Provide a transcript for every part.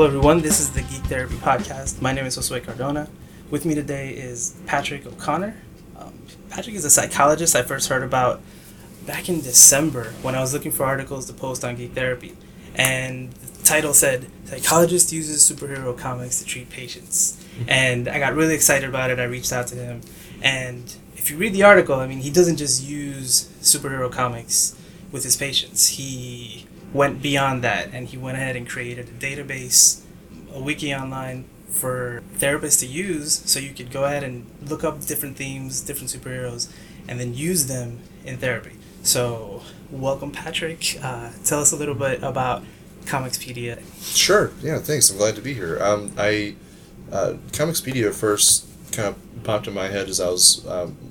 Hello, everyone. This is the Geek Therapy Podcast. My name is Josue Cardona. With me today is Patrick O'Connor. Um, Patrick is a psychologist I first heard about back in December when I was looking for articles to post on Geek Therapy. And the title said, Psychologist uses superhero comics to treat patients. And I got really excited about it. I reached out to him. And if you read the article, I mean, he doesn't just use superhero comics with his patients. He went beyond that and he went ahead and created a database, a wiki online for therapists to use so you could go ahead and look up different themes, different superheroes, and then use them in therapy. So, welcome, Patrick. Uh, tell us a little bit about Comicspedia. Sure. Yeah. Thanks. I'm glad to be here. Um, I uh, Comicspedia first kind of popped in my head as I was um,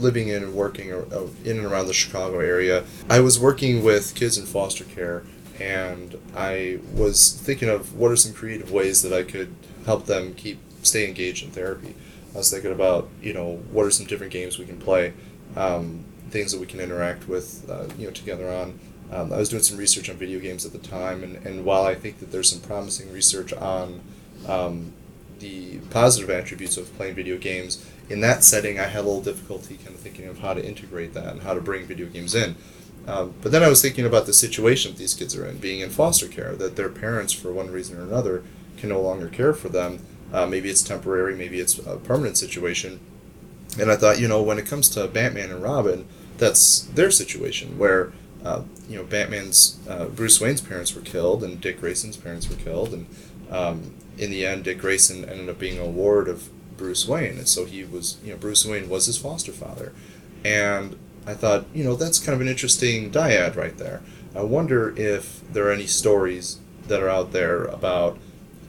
living in and working uh, in and around the Chicago area. I was working with kids in foster care, and I was thinking of what are some creative ways that I could help them keep stay engaged in therapy. I was thinking about you know what are some different games we can play, um, things that we can interact with uh, you know together on. Um, I was doing some research on video games at the time, and, and while I think that there's some promising research on um, the positive attributes of playing video games, in that setting, I had a little difficulty kind of thinking of how to integrate that and how to bring video games in. Um, but then I was thinking about the situation that these kids are in, being in foster care, that their parents, for one reason or another, can no longer care for them. Uh, maybe it's temporary, maybe it's a permanent situation. And I thought, you know, when it comes to Batman and Robin, that's their situation where uh, you know, Batman's uh, Bruce Wayne's parents were killed, and Dick Grayson's parents were killed, and um, in the end, Dick Grayson ended up being a ward of Bruce Wayne, and so he was, you know, Bruce Wayne was his foster father, and I thought, you know, that's kind of an interesting dyad right there. I wonder if there are any stories that are out there about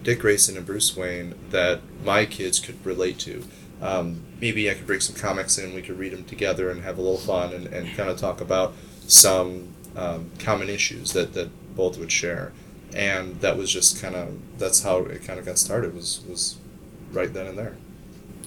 Dick Grayson and Bruce Wayne that my kids could relate to. Um, maybe I could bring some comics in, and we could read them together and have a little fun and, and kind of talk about some um, common issues that, that both would share. And that was just kind of that's how it kind of got started was was right then and there.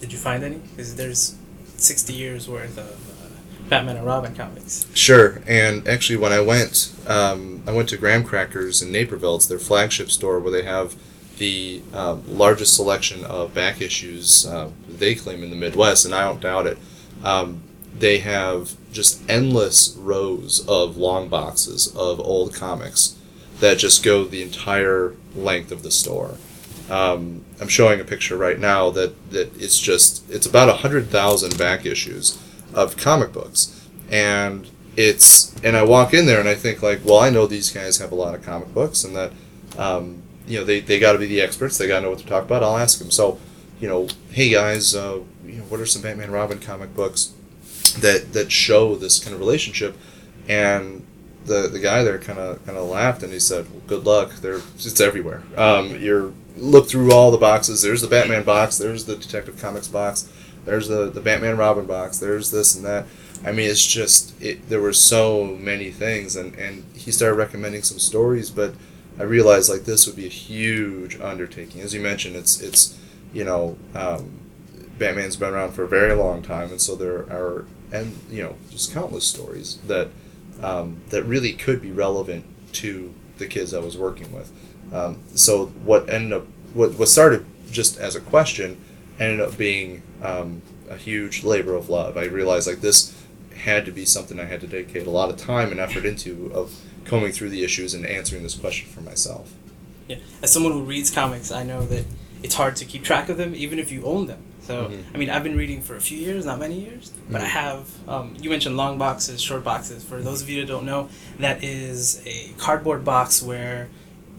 Did you find any? Because there's 60 years worth of uh, Batman and Robin comics. Sure, and actually, when I went, um, I went to Graham Crackers in Naperville. It's their flagship store where they have the uh, largest selection of back issues uh, they claim in the Midwest, and I don't doubt it. Um, they have just endless rows of long boxes of old comics that just go the entire length of the store. Um, I'm showing a picture right now that, that it's just it's about a hundred thousand back issues of comic books, and it's and I walk in there and I think like, well, I know these guys have a lot of comic books and that um, you know they, they got to be the experts. They got to know what to talk about. I'll ask them. So, you know, hey guys, uh, you know, what are some Batman Robin comic books? that that show this kind of relationship, and the the guy there kind of kind of laughed and he said, well, "Good luck. There, it's everywhere. Um, you're look through all the boxes. There's the Batman box. There's the Detective Comics box. There's the the Batman Robin box. There's this and that. I mean, it's just it, there were so many things, and and he started recommending some stories, but I realized like this would be a huge undertaking. As you mentioned, it's it's you know. Um, Batman's been around for a very long time, and so there are and you know just countless stories that um, that really could be relevant to the kids I was working with. Um, so what ended up what what started just as a question ended up being um, a huge labor of love. I realized like this had to be something I had to dedicate a lot of time and effort into of combing through the issues and answering this question for myself. Yeah, as someone who reads comics, I know that it's hard to keep track of them, even if you own them. So, mm-hmm. I mean, I've been reading for a few years, not many years, but mm-hmm. I have. Um, you mentioned long boxes, short boxes. For those of you that don't know, that is a cardboard box where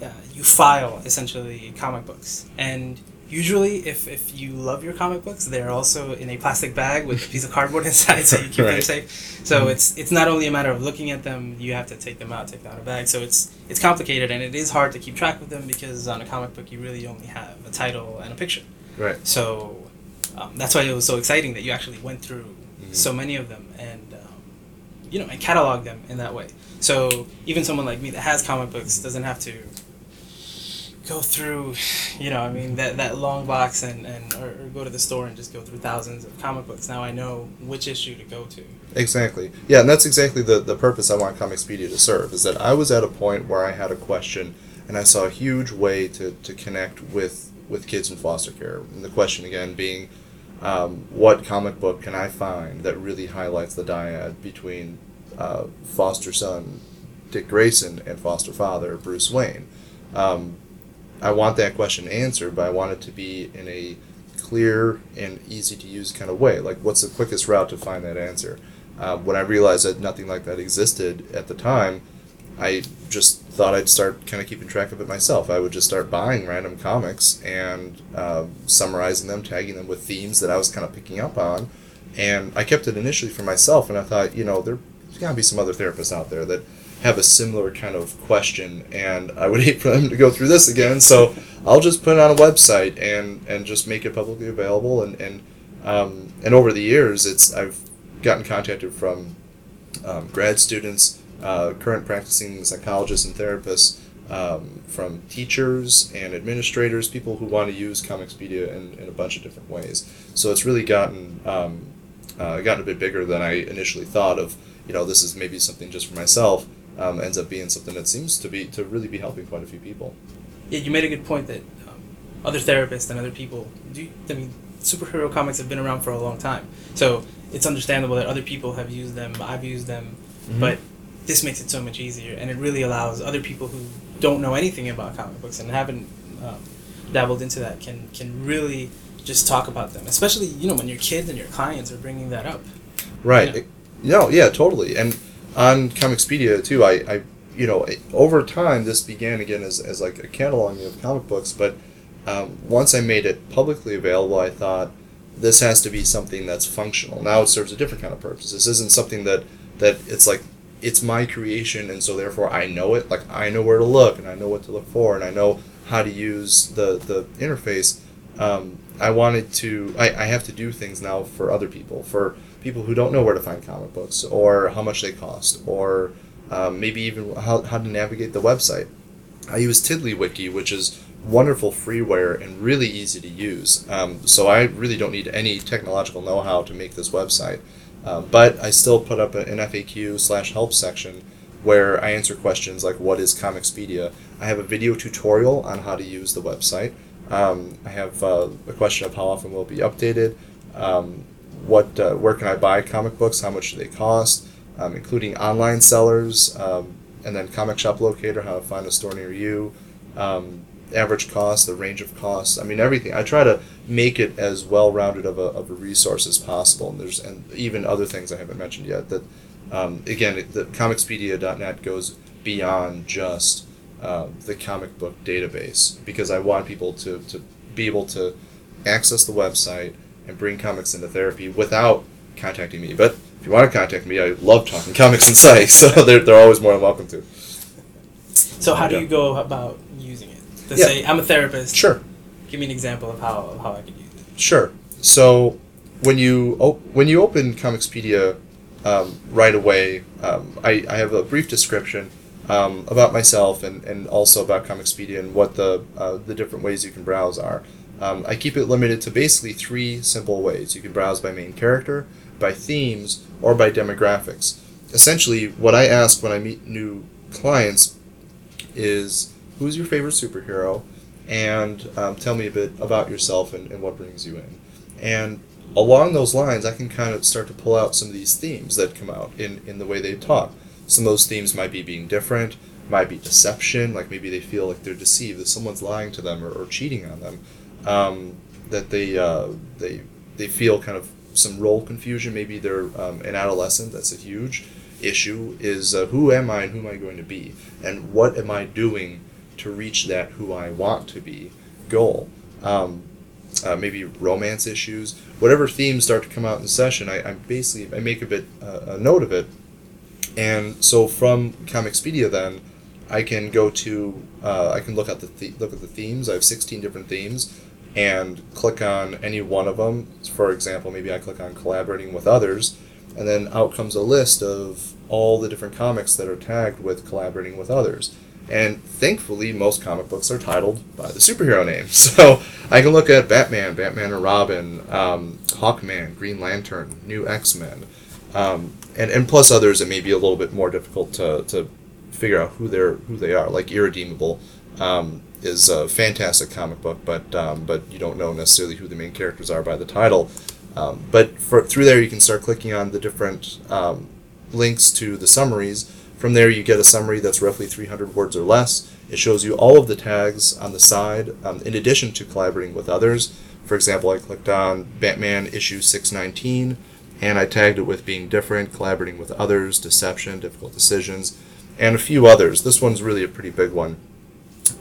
uh, you file essentially comic books. And usually, if, if you love your comic books, they're also in a plastic bag with a piece of cardboard inside, so you keep right. them safe. So mm-hmm. it's it's not only a matter of looking at them; you have to take them out, take them out of a bag. So it's it's complicated, and it is hard to keep track of them because on a comic book, you really only have a title and a picture. Right. So um, that's why it was so exciting that you actually went through mm-hmm. so many of them and um, you know and catalog them in that way. So even someone like me that has comic books doesn't have to go through, you know, I mean that that long box and and or, or, go to the store and just go through thousands of comic books. Now I know which issue to go to. Exactly. Yeah, and that's exactly the the purpose I want Comicspedia to serve. Is that I was at a point where I had a question and I saw a huge way to, to connect with with kids in foster care. And the question again being, um, what comic book can I find that really highlights the dyad between uh, foster son Dick Grayson and foster father Bruce Wayne? Um, I want that question answered, but I want it to be in a clear and easy to use kind of way. Like, what's the quickest route to find that answer? Uh, when I realized that nothing like that existed at the time, I just thought I'd start kind of keeping track of it myself. I would just start buying random comics and uh, summarizing them, tagging them with themes that I was kind of picking up on. And I kept it initially for myself, and I thought, you know, there's got to be some other therapists out there that have a similar kind of question, and I would hate for them to go through this again. So I'll just put it on a website and and just make it publicly available. And and um, and over the years, it's I've gotten contacted from um, grad students, uh, current practicing psychologists and therapists, um, from teachers and administrators, people who want to use Comicspedia in, in a bunch of different ways. So it's really gotten um, uh, gotten a bit bigger than I initially thought. Of you know, this is maybe something just for myself. Um, ends up being something that seems to be to really be helping quite a few people. Yeah, you made a good point that um, other therapists and other people do. I mean, superhero comics have been around for a long time, so it's understandable that other people have used them. I've used them, Mhm. but this makes it so much easier, and it really allows other people who don't know anything about comic books and haven't um, dabbled into that can can really just talk about them, especially you know when your kids and your clients are bringing that up. Right. Yeah. It- no, yeah, totally. And on Comicspedia too, I, I you know, over time this began again as, as like a cataloging of comic books, but um, once I made it publicly available, I thought this has to be something that's functional. Now it serves a different kind of purpose. This isn't something that that it's like it's my creation, and so therefore I know it. Like I know where to look, and I know what to look for, and I know how to use the the interface. Um, I wanted to. I, I have to do things now for other people, for people who don't know where to find comic books, or how much they cost, or um, maybe even how, how to navigate the website. I use TiddlyWiki, which is wonderful freeware and really easy to use. Um, so I really don't need any technological know-how to make this website. Um, but I still put up an FAQ slash help section where I answer questions like what is Comicspedia. I have a video tutorial on how to use the website. Um, I have uh, a question of how often will it be updated. Um, what uh, where can I buy comic books? How much do they cost? Um, including online sellers, um, and then comic shop locator, how to find a store near you, um, average cost, the range of costs. I mean everything. I try to make it as well rounded of a, of a resource as possible. And there's and even other things I haven't mentioned yet. That um, again, the Comicspedia.net goes beyond just uh, the comic book database because I want people to, to be able to access the website and bring comics into therapy without contacting me. But if you want to contact me, I love talking comics and psych, so they're, they're always more than welcome to. So how do you go about using it? Let's Yeah. say I'm a therapist. Sure. Give me an example of how, of how I could use it. Sure. So when you op- when you open Comicspedia um, right away, um, I, I have a brief description um, about myself and, and also about Comicspedia and what the uh, the different ways you can browse are. Um, I keep it limited to basically three simple ways. You can browse by main character, by themes, or by demographics. Essentially, what I ask when I meet new clients is who's your favorite superhero and um, tell me a bit about yourself and, and what brings you in. And along those lines, I can kind of start to pull out some of these themes that come out in, in the way they talk. Some of those themes might be being different, might be deception, like maybe they feel like they're deceived, that someone's lying to them or, or cheating on them, um, that they, uh, they, they feel kind of some role confusion. Maybe they're um, an adolescent, that's a huge issue, is uh, who am I and who am I going to be? And what am I doing to reach that who I want to be goal? Um, uh, maybe romance issues, whatever themes start to come out in session, I, I basically I make a bit uh, a note of it, and so from Comicspedia then, I can go to uh, I can look at the, the look at the themes. I have sixteen different themes, and click on any one of them. For example, maybe I click on collaborating with others, and then out comes a list of all the different comics that are tagged with collaborating with others. And thankfully, most comic books are titled by the superhero name. So I can look at Batman, Batman and Robin, um, Hawkman, Green Lantern, New X Men, um, and and plus others that may be a little bit more difficult to, to figure out who they're who they are, like Irredeemable, um, is a fantastic comic book, but um, but you don't know necessarily who the main characters are by the title. Um, but for, through there, you can start clicking on the different um, links to the summaries. From there, you get a summary that's roughly 300 words or less. It shows you all of the tags on the side, um, in addition to collaborating with others. For example, I clicked on Batman issue 619, and I tagged it with being different, collaborating with others, deception, difficult decisions, and a few others. This one's really a pretty big one,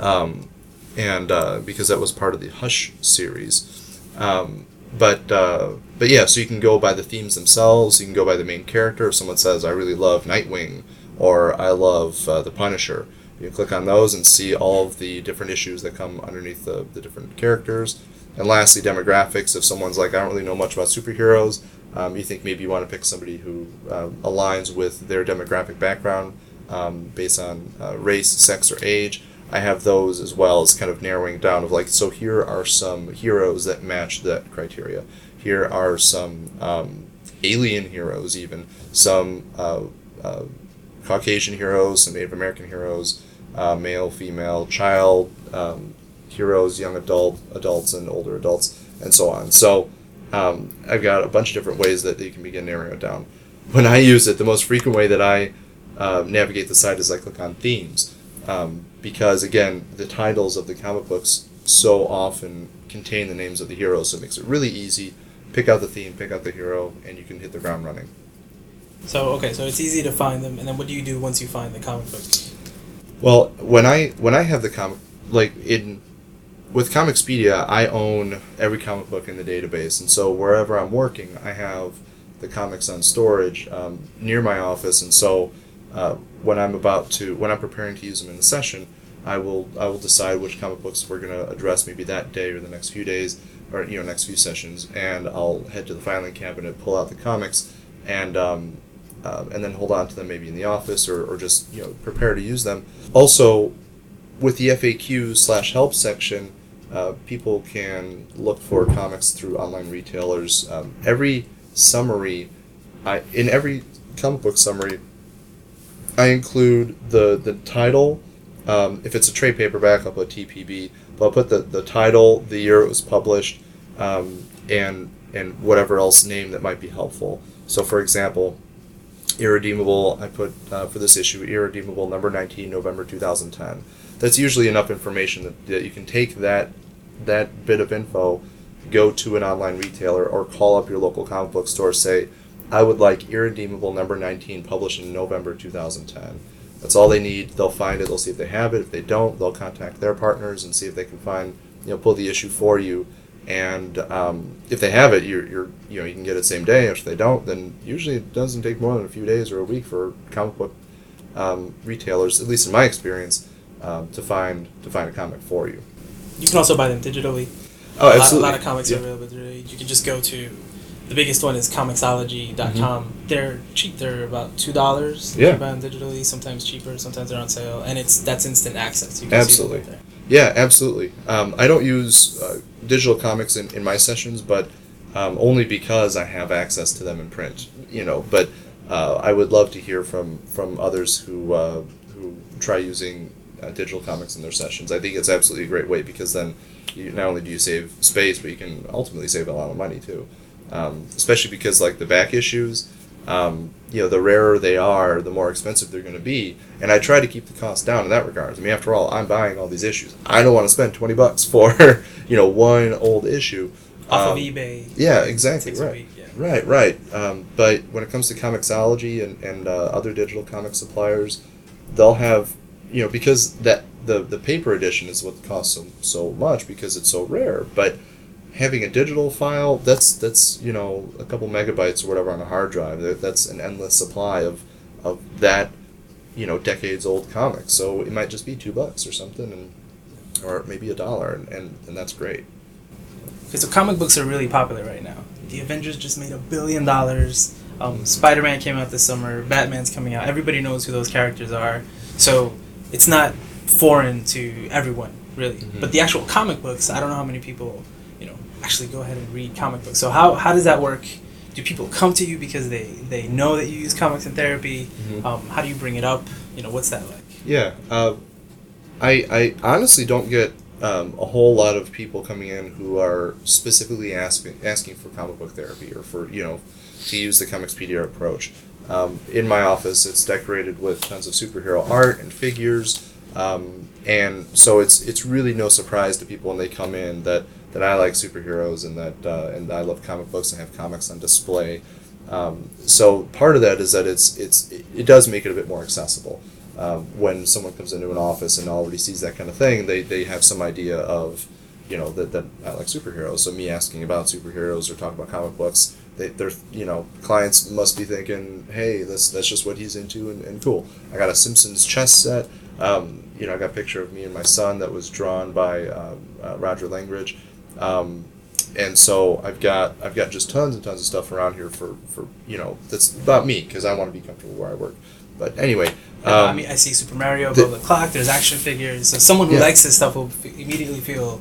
um, and uh, because that was part of the Hush series. Um, but uh, but yeah, so you can go by the themes themselves. You can go by the main character. If someone says, "I really love Nightwing," or "I love uh, the Punisher," you can click on those and see all of the different issues that come underneath the, the different characters. And lastly, demographics. If someone's like, "I don't really know much about superheroes," um, you think maybe you want to pick somebody who uh, aligns with their demographic background um, based on uh, race, sex, or age. I have those as well as kind of narrowing down of like, so here are some heroes that match that criteria. Here are some um, alien heroes, even some uh, uh, Caucasian heroes, some Native American heroes, uh, male, female, child um, heroes, young adult, adults, and older adults, and so on. So um, I've got a bunch of different ways that you can begin narrowing it down. When I use it, the most frequent way that I uh, navigate the site is I click on themes. Um, because again, the titles of the comic books so often contain the names of the heroes, so it makes it really easy. Pick out the theme, pick out the hero, and you can hit the ground running. So okay, so it's easy to find them, and then what do you do once you find the comic books? Well, when I when I have the comic like in with Comicspedia, I own every comic book in the database, and so wherever I'm working, I have the comics on storage um, near my office, and so uh, when I'm about to when I'm preparing to use them in the session, I will I will decide which comic books we're going to address maybe that day or the next few days or you know next few sessions, and I'll head to the filing cabinet, pull out the comics, and um, uh, and then hold on to them maybe in the office or, or just you know prepare to use them. Also, with the FAQ slash help section, uh, people can look for comics through online retailers. Um, every summary, I in every comic book summary, I include the the title. Um, if it's a trade paperback, I'll put TPB. But I'll put the, the title, the year it was published, um, and and whatever else name that might be helpful. So, for example, Irredeemable, I put uh, for this issue, Irredeemable number 19, November 2010. That's usually enough information that, that you can take that that bit of info, go to an online retailer, or call up your local comic book store, say, I would like Irredeemable number 19 published in November 2010. That's all they need. They'll find it. They'll see if they have it. If they don't, they'll contact their partners and see if they can find, you know, pull the issue for you. And um, if they have it, you're, you're, you know, you can get it same day. If they don't, then usually it doesn't take more than a few days or a week for comic book um, retailers, at least in my experience, um, to find to find a comic for you. You can also buy them digitally. Oh, A lot, a lot of comics Yeah. are available digitally. You can just go to the biggest one is Comixology.com. They're cheap. They're about two dollars. Mm-hmm. Yeah. You buy them digitally. Sometimes cheaper. Sometimes they're on sale, and it's that's instant access. You can Absolutely. Right Yeah, absolutely. Um, I don't use uh, digital comics in, in my sessions, but um, only because I have access to them in print. You know, but uh, I would love to hear from from others who uh, who try using uh, digital comics in their sessions. I think it's absolutely a great way because then you not only do you save space, but you can ultimately save a lot of money too. Um, especially because like the back issues. Um, you know, the rarer they are, the more expensive they're going to be. And I try to keep the cost down in that regard. I mean, after all, I'm buying all these issues. I don't want to spend twenty bucks for, you know, one old issue. Off Um, of eBay. Yeah, exactly. Right. week, yeah. Right, right. Um, but when it comes to Comixology and, and uh, other digital comic suppliers, they'll have, you know, because that the, the paper edition is what costs so, so much because it's so rare. But having a digital file, that's that's you know a couple megabytes or whatever on a hard drive. That- That's an endless supply of of that, you know, decades old comics. So it might just be two bucks or something, and or maybe a dollar, and, and, and that's great. Okay, so comic books are really popular right now. The Avengers just made a billion dollars. Um, Spider Man came out this summer. Batman's coming out. Everybody knows who those characters are. So it's not foreign to everyone, really. Mhm. But the actual comic books, I don't know how many people, actually go ahead and read comic books. So how, how does that work? Do people come to you because they, they know that you use comics in therapy? Mhm. Um, how do you bring it up? You know, what's that like? Yeah. Uh, I, I honestly don't get um, a whole lot of people coming in who are specifically asking asking for comic book therapy or for you know to use the comics Comicspedia approach. Um, in my office, it's decorated with tons of superhero art and figures, um, and so it's it's really no surprise to people when they come in that, that I like superheroes and that uh, and I love comic books and have comics on display. Um, so part of that is that it's it's it does make it a bit more accessible. Um, when someone comes into an office and already sees that kind of thing, they, they have some idea of, you know, that, that I like superheroes. So me asking about superheroes or talking about comic books, they, they're you know clients must be thinking, hey, that's that's just what he's into and, and cool. I got a Simpsons chess set. Um, you know, I got a picture of me and my son that was drawn by um, uh, Roger Langridge. Um, and so I've got I've got just tons and tons of stuff around here for, for you know that's about me because I want to be comfortable where I work. But anyway, Yeah, I um, mean, I see Super Mario the- above the clock. There's action figures. So someone who Yeah. likes this stuff will f- immediately feel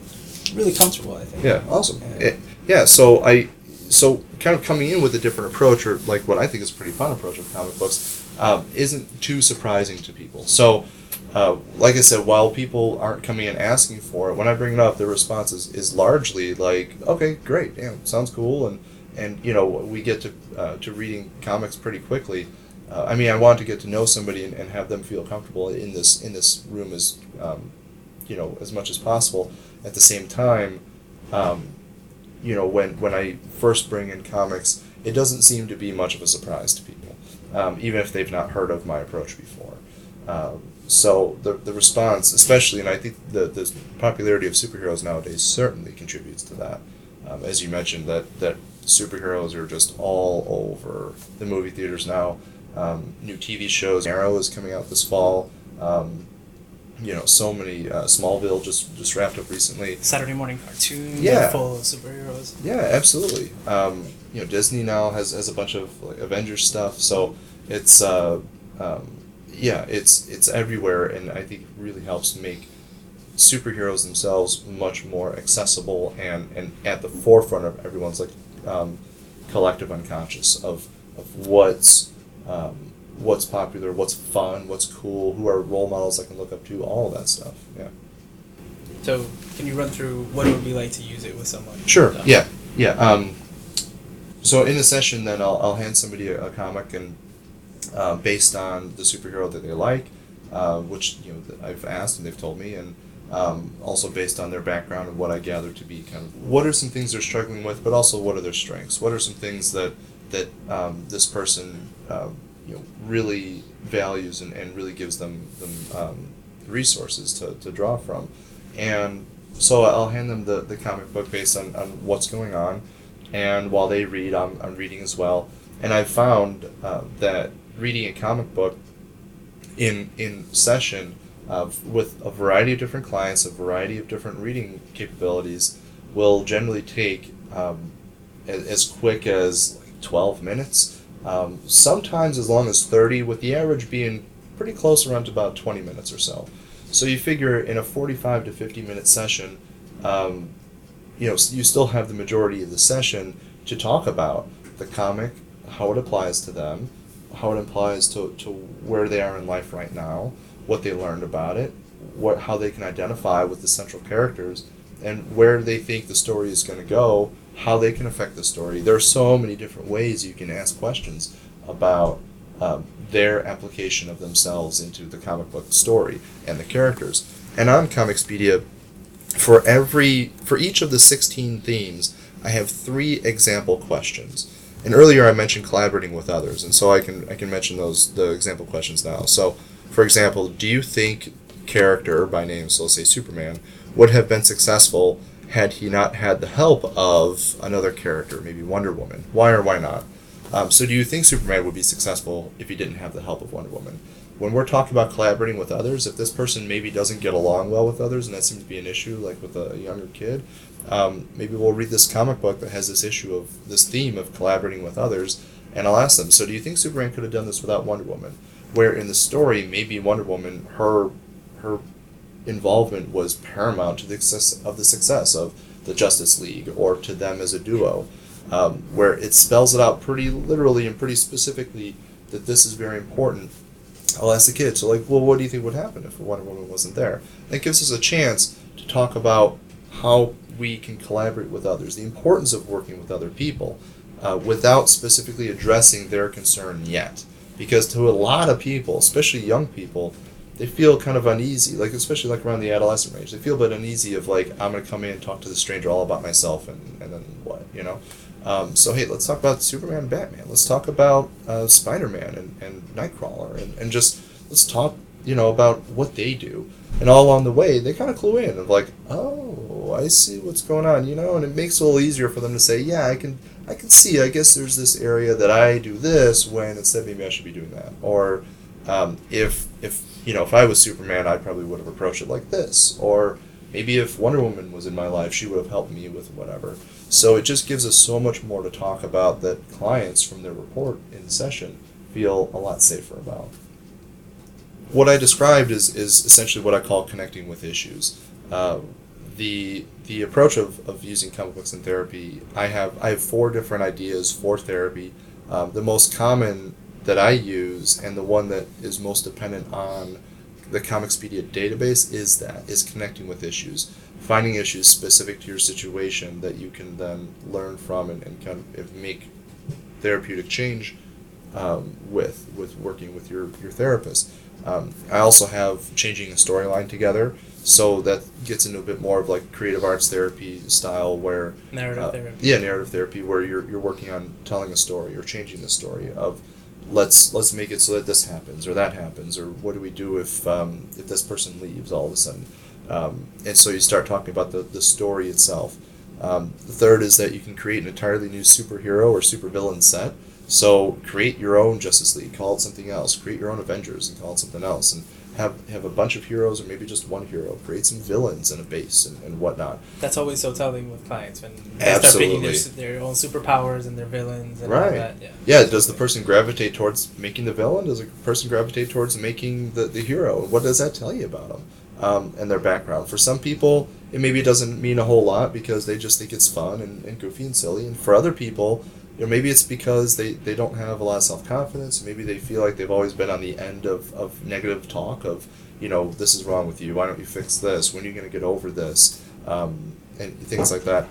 really comfortable. I think. Yeah, awesome. Yeah. Eh, yeah, so I, so kind of coming in with a different approach, or like what I think is a pretty fun approach of comic books, um, isn't too surprising to people. So, uh, like I said, while people aren't coming in asking for it, when I bring it up, the response is, is largely like, okay, great, yeah, sounds cool, and and you know we get to uh, to reading comics pretty quickly. Uh, I mean, I want to get to know somebody and, and have them feel comfortable in this in this room as um, you know as much as possible. At the same time, um, you know, when when I first bring in comics, it doesn't seem to be much of a surprise to people, um, even if they've not heard of my approach before. So the, the response, especially, and I think the, the popularity of superheroes nowadays certainly contributes to that. Um, as you mentioned, that, that superheroes are just all over the movie theaters now. Um, new TV shows, Arrow is coming out this fall. Um, you know, so many. Uh, Smallville just just wrapped up recently. Saturday morning cartoons. Yeah. full of superheroes. Yeah, absolutely. Um, you know, Disney now has, has a bunch of like Avengers stuff, so it's uh, um, yeah, it's it's everywhere, and I think it really helps make superheroes themselves much more accessible and, and at the forefront of everyone's like um, collective unconscious of of what's um, what's popular, what's fun, what's cool, who are role models I can look up to, all of that stuff. Yeah. So, can you run through what it would be like to use it with someone? Sure. Yeah. Yeah. Um, so in a session, then I'll, I'll hand somebody a, a comic and uh, based on the superhero that they like, uh, which you know I've asked and they've told me, and um, also based on their background and what I gather to be kind of what are some things they're struggling with, but also what are their strengths? What are some things that that um, this person um, you know really values and, and really gives them them um, resources to, to draw from, and so I'll hand them the, the comic book based on, on what's going on, and while they read, I'm, I'm reading as well. And I've found uh, that reading a comic book in in session uh, with a variety of different clients, a variety of different reading capabilities, will generally take um, as, as quick as like 12 minutes, um, sometimes as long as 30, with the average being pretty close around to about 20 minutes or so. So you figure in a 45 to 50 minute session, um, you know, you still have the majority of the session to talk about the comic, how it applies to them, how it applies to, to where they are in life right now, what they learned about it, what how they can identify with the central characters, and where they think the story is going to go, how they can affect the story. There are so many different ways you can ask questions about um, their application of themselves into the comic book story and the characters. And on Comicspedia, for every for each of the 16 themes, I have three example questions. And earlier I mentioned collaborating with others, and so I can I can mention those the example questions now. So, for example, do you think character by name, so let's say Superman, would have been successful had he not had the help of another character, maybe Wonder Woman? Why or why not? Um, so, do you think Superman would be successful if he didn't have the help of Wonder Woman? When we're talking about collaborating with others, if this person maybe doesn't get along well with others, and that seems to be an issue, like with a younger kid, um, maybe we'll read this comic book that has this issue of this theme of collaborating with others, and I'll ask them, so do you think Superman could have done this without Wonder Woman? Where in the story, maybe Wonder Woman, her her involvement was paramount to the success of the success of the Justice League or to them as a duo, um, where it spells it out pretty literally and pretty specifically that this is very important I'll ask the kid, so like, well, what do you think would happen if Wonder Woman wasn't there? That gives us a chance to talk about how we can collaborate with others, the importance of working with other people, uh, without specifically addressing their concern yet. Because to a lot of people, especially young people, they feel kind of uneasy, like especially like around the adolescent range. They feel a bit uneasy of like I'm gonna come in and talk to the stranger all about myself and, and then what, you know. Um, so hey, let's talk about Superman, and Batman. Let's talk about uh, Spider Man and, and Nightcrawler, and, and just let's talk, you know, about what they do. And all along the way, they kind of clue in of like, oh, I see what's going on, you know, and it makes it a little easier for them to say, yeah, I can, I can see. I guess there's this area that I do this when instead maybe I should be doing that. Or um, if if you know if I was Superman, I probably would have approached it like this. Or maybe if Wonder Woman was in my life, she would have helped me with whatever. So it just gives us so much more to talk about that clients from their report in session feel a lot safer about. What I described is, is essentially what I call connecting with issues. Uh, the the approach of, of using comic books in therapy, I have I have four different ideas for therapy. Um, the most common that I use and the one that is most dependent on the Comicspedia database is that is connecting with issues, finding issues specific to your situation that you can then learn from and, and kind of make therapeutic change um, with with working with your your therapist. Um, I also have changing a storyline together, so that gets into a bit more of like creative arts therapy style, where Narrative uh, therapy. yeah, narrative therapy, where you're you're working on telling a story or changing the story of let's let's make it so that this happens or that happens or what do we do if um, if this person leaves all of a sudden um, and so you start talking about the, the story itself um, the third is that you can create an entirely new superhero or supervillain set so create your own justice league call it something else create your own avengers and call it something else and have have a bunch of heroes or maybe just one hero create some villains and a base and, and whatnot That's always so telling with clients when they start picking their, their own superpowers and their villains and all Right. that. Yeah. Yeah, does the person gravitate towards making the villain? Does the person gravitate towards making the, the hero? What does that tell you about them um, and their background? For some people, it maybe doesn't mean a whole lot because they just think it's fun and, and goofy and silly. And for other people, you know, maybe it's because they, they don't have a lot of self confidence. Maybe they feel like they've always been on the end of, of negative talk of, you know, this is wrong with you. Why don't you fix this? When are you going to get over this? Um, and things like that.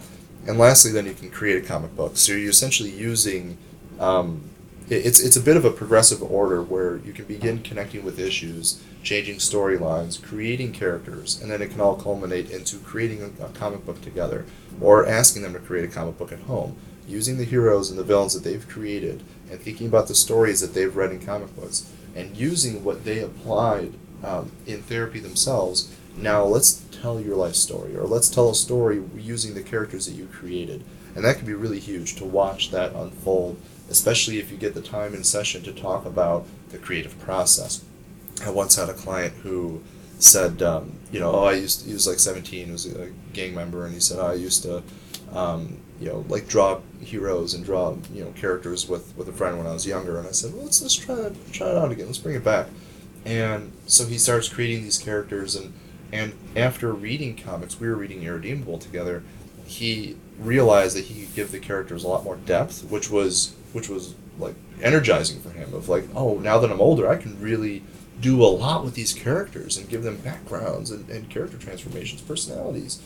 And lastly, then you can create a comic book. So you're essentially using um, it- it's it's a bit of a progressive order where you can begin connecting with issues, changing storylines, creating characters, and then it can all culminate into creating a, a comic book together, or asking them to create a comic book at home, using the heroes and the villains that they've created, and thinking about the stories that they've read in comic books, and using what they applied um, in therapy themselves. Now let's tell your life story, or let's tell a story using the characters that you created, and that can be really huge to watch that unfold especially if you get the time in session to talk about the creative process. I once had a client who said, um, you know, oh, I used to, he was like 17, he was a gang member, and he said, oh, I used to, um, you know, like draw heroes and draw, you know, characters with, with a friend when I was younger. And I said, well, let's let's try it, try it out again. Let's bring it back. And so he starts creating these characters, and and after reading comics, we were reading Irredeemable together. He realized that he could give the characters a lot more depth, which was which was like energizing for him. Of like, oh, now that I'm older, I can really do a lot with these characters and give them backgrounds and, and character transformations, personalities.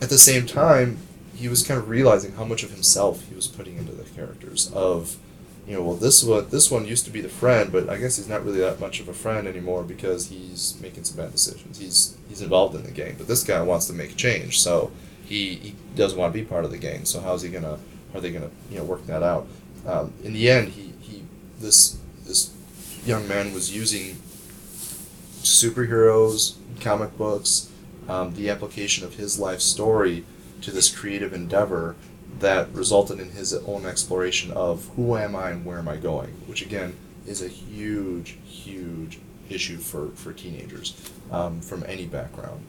At the same time, he was kind of realizing how much of himself he was putting into the characters. Of, you know, well, this one this one used to be the friend, but I guess he's not really that much of a friend anymore because he's making some bad decisions. He's he's involved in the gang, but this guy wants to make a change, so he, he doesn't want to be part of the gang. So how's he gonna? How are they gonna you know work that out? Um, in the end, he, he this this young man was using superheroes, comic books, um, the application of his life story to this creative endeavor that resulted in his own exploration of who am I and where am I going, which again is a huge, huge issue for, for teenagers um, from any background.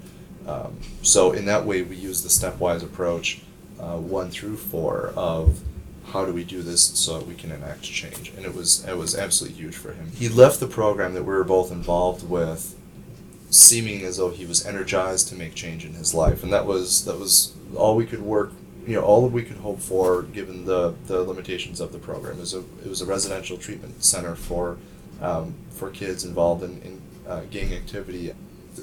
Um, so in that way, we use the stepwise approach, uh, one through four, of how do we do this so that we can enact change, and it was it was absolutely huge for him. He left the program that we were both involved with, seeming as though he was energized to make change in his life, and that was that was all we could work. You know, all that we could hope for, given the, the limitations of the program, it was a it was a residential treatment center for um, for kids involved in, in uh, gang activity.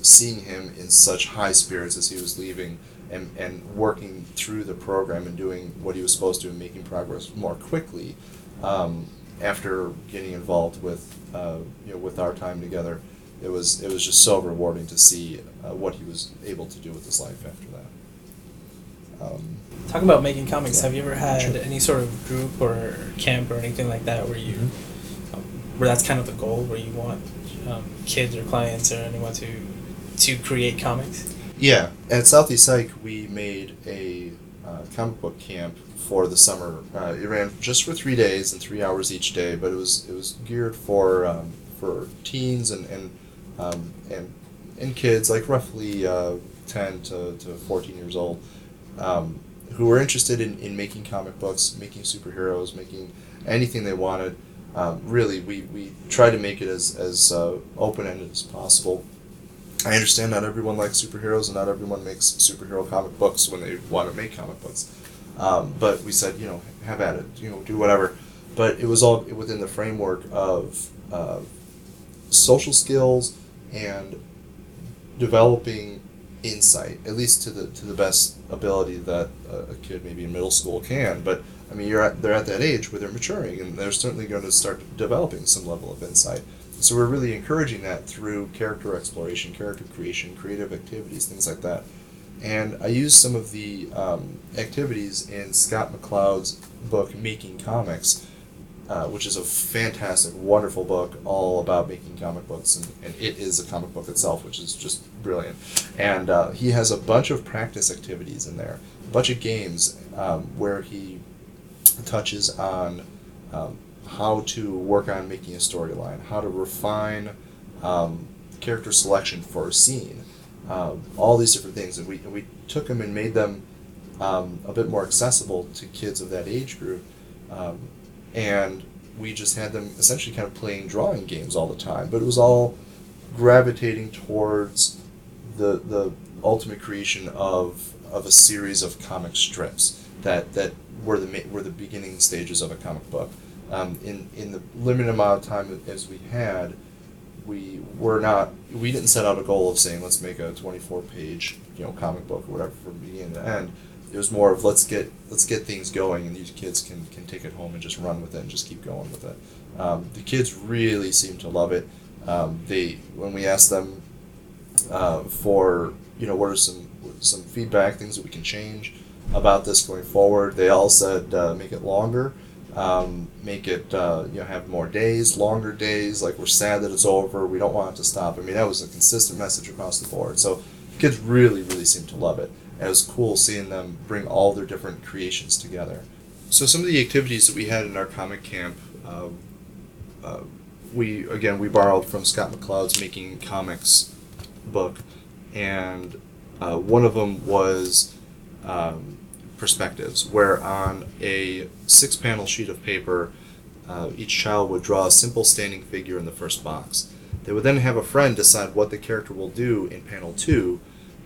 Seeing him in such high spirits as he was leaving and, and working through the program and doing what he was supposed to and making progress more quickly um, after getting involved with uh, you know with our time together, it was it was just so rewarding to see uh, what he was able to do with his life after that. Um, Talking about making comics, Yeah. have you ever had Sure. any sort of group or camp or anything like that where you, Mm-hmm. um, where that's kind of the goal, where you want um, kids or clients or anyone to to create comics? Yeah, at Southeast Psych, we made a uh, comic book camp for the summer. Uh, it ran just for three days and three hours each day, but it was it was geared for um, for teens and and um, and kids like roughly uh, ten to, to fourteen years old, um, who were interested in, in making comic books, making superheroes, making anything they wanted. Um, really, we, we try to make it as as uh, open ended as possible. I understand not everyone likes superheroes and not everyone makes superhero comic books when they want to make comic books. Um, but we said, you know, have at it, you know, do whatever. But it was all within the framework of uh, social skills and developing insight, at least to the to the best ability that a, kid maybe in middle school can. But I mean, you're at, they're at that age where they're maturing and they're certainly going to start developing some level of insight. So we're really encouraging that through character exploration, character creation, creative activities, things like that. And I use some of the um, activities in Scott McCloud's book Making Comics, uh, which is a fantastic, wonderful book all about making comic books, and, and it is a comic book itself, which is just brilliant. And uh, he has a bunch of practice activities in there, a bunch of games um, where he touches on um, how to work on making a storyline, how to refine um, character selection for a scene, um, all these different things. And we, and we took them and made them um, a bit more accessible to kids of that age group. Um, and we just had them essentially kind of playing drawing games all the time. But it was all gravitating towards the, the ultimate creation of, of a series of comic strips that, that were the were the beginning stages of a comic book. Um, in in the limited amount of time as we had, we were not we didn't set out a goal of saying let's make a 24 page you know comic book or whatever from beginning to end. It was more of let's get let's get things going and these kids can, can take it home and just run with it and just keep going with it. Um, the kids really seem to love it. Um, they when we asked them uh, for you know what are some some feedback things that we can change about this going forward. They all said uh, make it longer, um, make it uh, you know have more days, longer days. Like we're sad that it's over. We don't want it to stop. I mean that was a consistent message across the board. So kids really really seemed to love it. It was cool seeing them bring all their different creations together. So some of the activities that we had in our comic camp. Um, uh, we again we borrowed from Scott McCloud's Making Comics book, and uh, one of them was um, perspectives, where on a six-panel sheet of paper, uh, each child would draw a simple standing figure in the first box. They would then have a friend decide what the character will do in panel two,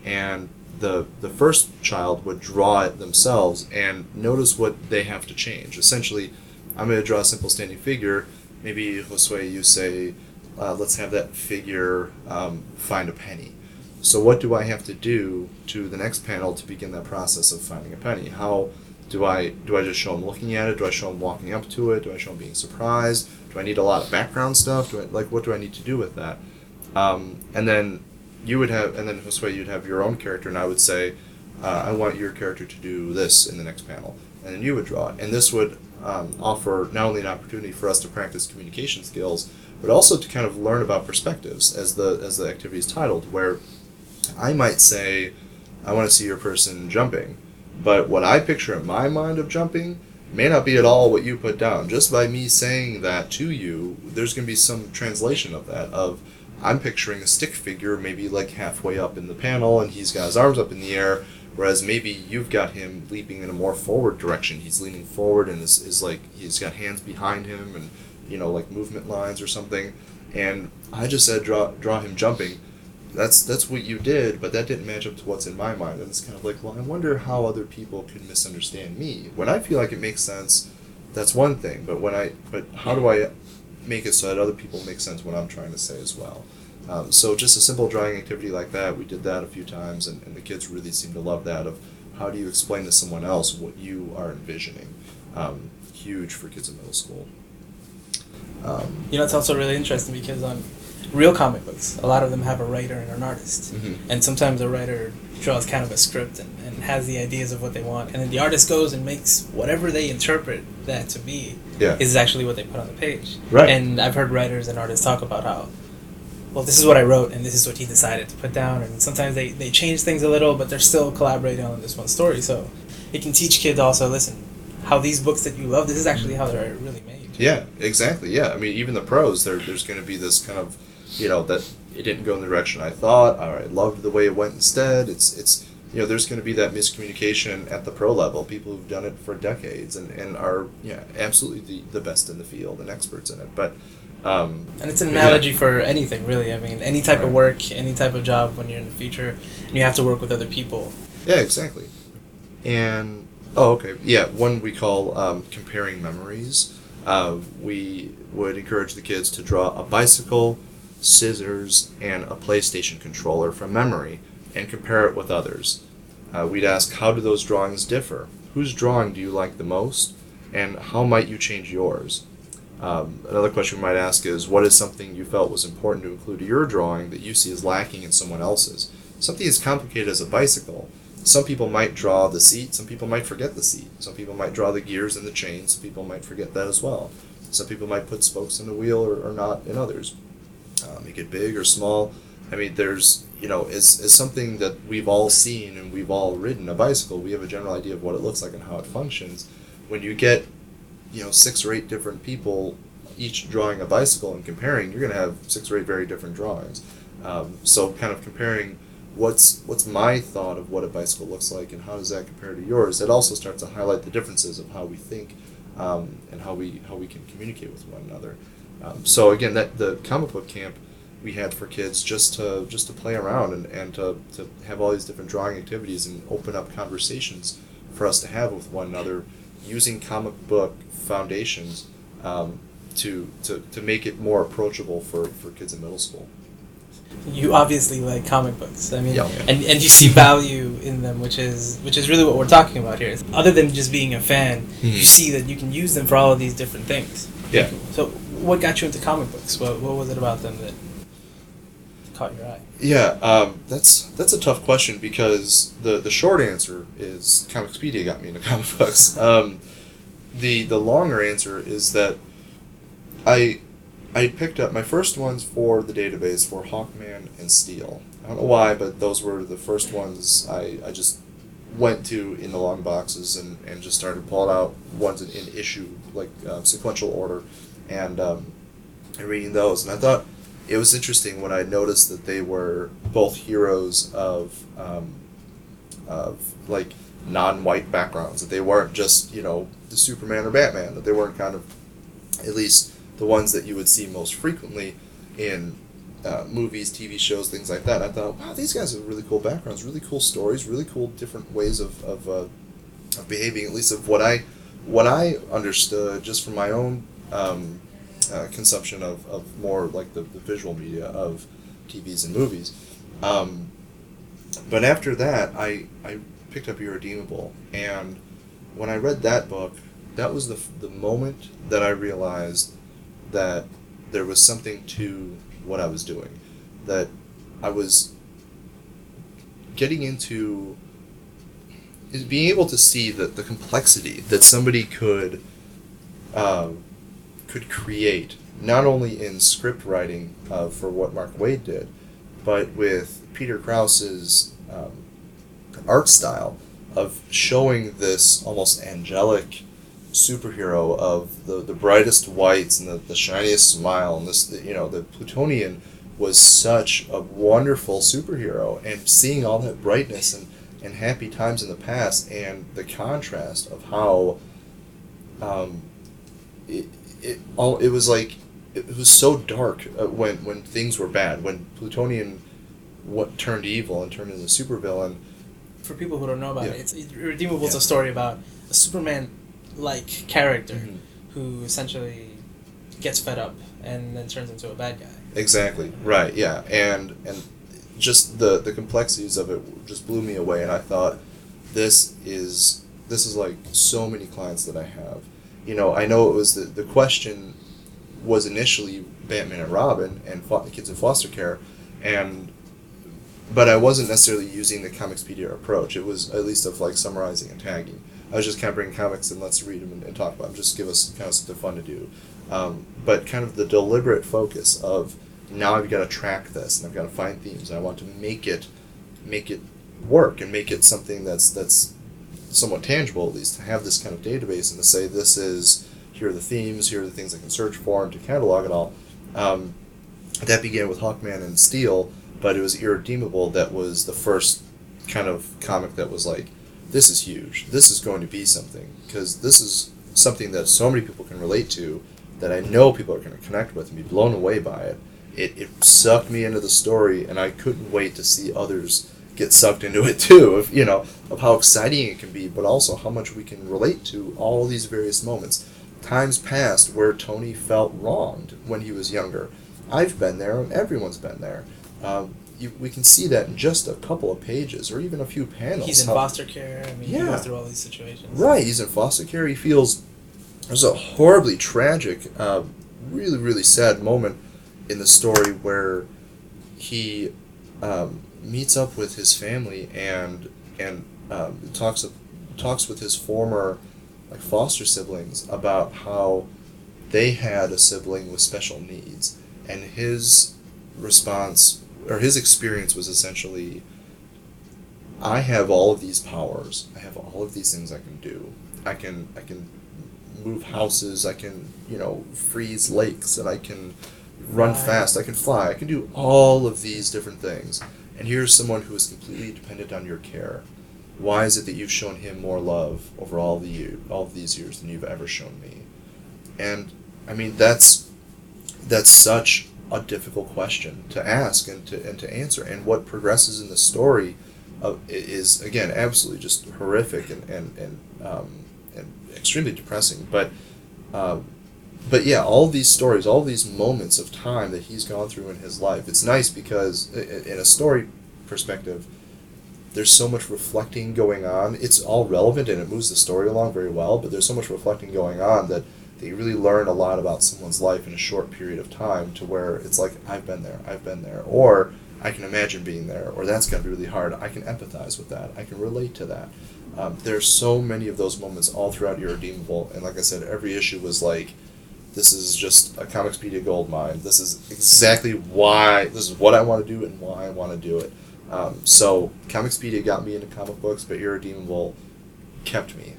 and the the first child would draw it themselves and notice what they have to change. Essentially, I'm going to draw a simple standing figure. Maybe Josue, you say, uh, let's have that figure um, find a penny. So what do I have to do to the next panel to begin that process of finding a penny? How do I do I just show them looking at it? Do I show them walking up to it? Do I show them being surprised? Do I need a lot of background stuff? Do I like what do I need to do with that? Um, and then you would have, and then Josue, you'd have your own character, and I would say, uh, I want your character to do this in the next panel, and then you would draw it, and this would um, offer not only an opportunity for us to practice communication skills, but also to kind of learn about perspectives, as the as the activity is titled, where I might say, I want to see your person jumping, but what I picture in my mind of jumping may not be at all what you put down. Just by me saying that to you, there's going to be some translation of that. Of I'm picturing a stick figure, maybe like halfway up in the panel, and he's got his arms up in the air. Whereas maybe you've got him leaping in a more forward direction. He's leaning forward and is, is like he's got hands behind him and you know like movement lines or something. And I just said draw draw him jumping. That's that's what you did, but that didn't match up to what's in my mind. And it's kind of like, well, I wonder how other people could misunderstand me. When I feel like it makes sense, that's one thing. But when I but how do I make it so that other people make sense what I'm trying to say as well. Um, so just a simple drawing activity like that, we did that a few times, and, and the kids really seemed to love that. Of how do you explain to someone else what you are envisioning? Um, huge for kids in middle school. Um, You know, it's also really interesting because on real comic books, a lot of them have a writer and an artist. Mhm. And sometimes a writer draws kind of a script and, and has the ideas of what they want. And then the artist goes and makes whatever they interpret that to be yeah. is actually what they put on the page. Right. And I've heard writers and artists talk about how, well, this is what I wrote and this is what he decided to put down. And sometimes they, they change things a little, but they're still collaborating on this one story. So it can teach kids also, listen, how these books that you love, this is actually how they're really made. Yeah, exactly. Yeah, I mean, even the pros, there, there's going to be this kind of, you know, that it didn't go in the direction I thought, or I loved the way it went instead. It's, it's, you know, there's going to be that miscommunication at the pro level. People who've done it for decades and, and are, yeah, absolutely the, the best in the field and experts in it. But, um, And it's an But yeah. analogy for anything, really. I mean, any type of work, any type of job when you're in the future, and you have to work with other people. Yeah, exactly. And oh, okay, yeah. One we call um, comparing memories. Uh, we would encourage the kids to draw a bicycle, scissors, and a PlayStation controller from memory, and compare it with others. Uh, we'd ask, how do those drawings differ? Whose drawing do you like the most, and how might you change yours? Um, another question we might ask is, what is something you felt was important to include in your drawing that you see as lacking in someone else's? Something as complicated as a bicycle some people might draw the seat, some people might forget the seat. Some people might draw the gears and the chains, some people might forget that as well. Some people might put spokes in the wheel or, or not in others. Uh, make it big or small. I mean, there's, you know, it's, it's something that we've all seen and we've all ridden a bicycle. We have a general idea of what it looks like and how it functions. When you get, you know, six or eight different people each drawing a bicycle and comparing, you're going to have six or eight very different drawings. Um, so, kind of comparing what's what's my thought of what a bicycle looks like and how does that compare to yours it also starts to highlight the differences of how we think um, and how we how we can communicate with one another um, so again that the comic book camp we had for kids just to just to play around and, and to, to have all these different drawing activities and open up conversations for us to have with one another using comic book foundations um, to, to, to make it more approachable for, for kids in middle school You obviously like comic books. I mean, Yeah. and, and you see value in them, which is which is really what we're talking about here. Other than just being a fan, you Mhm. see that you can use them for all of these different things. yeah So, what got you into comic books? What, what was it about them that caught your eye? Yeah, um, that's that's a tough question because the the short answer is Comicspedia got me into comic books. Um, the the longer answer is that I I picked up my first ones for the database for Hawkman and Steel. I don't know why, but those were the first ones I, I just went to in the long boxes and, and just started pulling out ones in, in issue like um, sequential order and um, and reading those. And I thought it was interesting when I noticed that they were both heroes of um, of like non-white backgrounds. That they weren't just you know the Superman or Batman. That they weren't kind of at least the ones that you would see most frequently in uh, movies, TV shows, things like that. I thought, wow, these guys have really cool backgrounds, really cool stories, really cool different ways of of, uh, of behaving. At least of what I what I understood just from my own um, uh, consumption of, of more like the, the visual media of TVs and movies. Um, but after that, I I picked up Irredeemable, and when I read that book, that was the the moment that I realized that there was something to what I was doing, that I was getting into is being able to see that the complexity that somebody could um, could create not only in script writing uh, for what Mark Waid did, but with Peter Krause's um, art style of showing this almost angelic superhero of the, the brightest whites and the, the shiniest smile and this you know the Plutonian was such a wonderful superhero and seeing all that brightness and, and happy times in the past and the contrast of how um, it, it all it was like it was so dark uh, when when things were bad when Plutonian what turned evil and turned into a supervillain For people who don't know about Yeah. it, it's Irredeemable is a story about a Superman-like character Mhm. who essentially gets fed up and then turns into a bad guy. Exactly. Right. Yeah. And and just the the complexities of it just blew me away, and I thought this is this is like so many clients that I have. You know, I know it was the the question was initially Batman and Robin and fo- kids in foster care, and but I wasn't necessarily using the Comicspedia approach. It was at least of like summarizing and tagging. I was just kind of bringing comics and let's read them and, and talk about them. Just give us kind of something fun to do. Um, but kind of the deliberate focus of now I've got to track this and I've got to find themes and I want to make it make it work and make it something that's that's somewhat tangible at least to have this kind of database and to say this is here are the themes here are the things I can search for and to catalog it all. Um, that began with Hawkman and Steel, but it was Irredeemable that was the first kind of comic that was like, this is huge. This is going to be something because this is something that so many people can relate to that I know people are going to connect with and be blown away by it. It, it sucked me into the story, and I couldn't wait to see others get sucked into it too. Of you know of how exciting it can be, but also how much we can relate to all these various moments. Times past where Tony felt wronged when he was younger. I've been there, and everyone's been there. Um, you, we can see that in just a couple of pages, or even a few panels. He's in how- foster care. I mean, he Yeah. goes through all these situations. Right, he's in foster care. He feels there's a horribly tragic, uh, really really sad moment in the story where he um, meets up with his family and and um, talks talks with his former like foster siblings about how they had a sibling with special needs and his response or his experience was essentially I have all of these powers. I have all of these things I can do. I can I can move houses. I can you know freeze lakes, and I can run fast. I can fly. I can do all of these different things. And here's someone who is completely dependent on your care. Why is it that you've shown him more love over all the all these years than you've ever shown me? And I mean that's that's such a difficult question to ask and to and to answer. And what progresses in the story uh, is again absolutely just horrific and and and, um, and extremely depressing. But um, but yeah, all these stories, all these moments of time that he's gone through in his life, it's nice because in a story perspective, there's so much reflecting going on. It's all relevant and it moves the story along very well, but there's so much reflecting going on that they really learn a lot about someone's life in a short period of time to where it's like, I've been there, I've been there, or I can imagine being there, or that's going to be really hard. I can empathize with that, I can relate to that. Um, there's so many of those moments all throughout Irredeemable, and like I said, every issue was like, this is just a Comicspedia gold mine. This is exactly why, this is what I want to do and why I want to do it. Um, so Comicspedia got me into comic books, but Irredeemable kept me,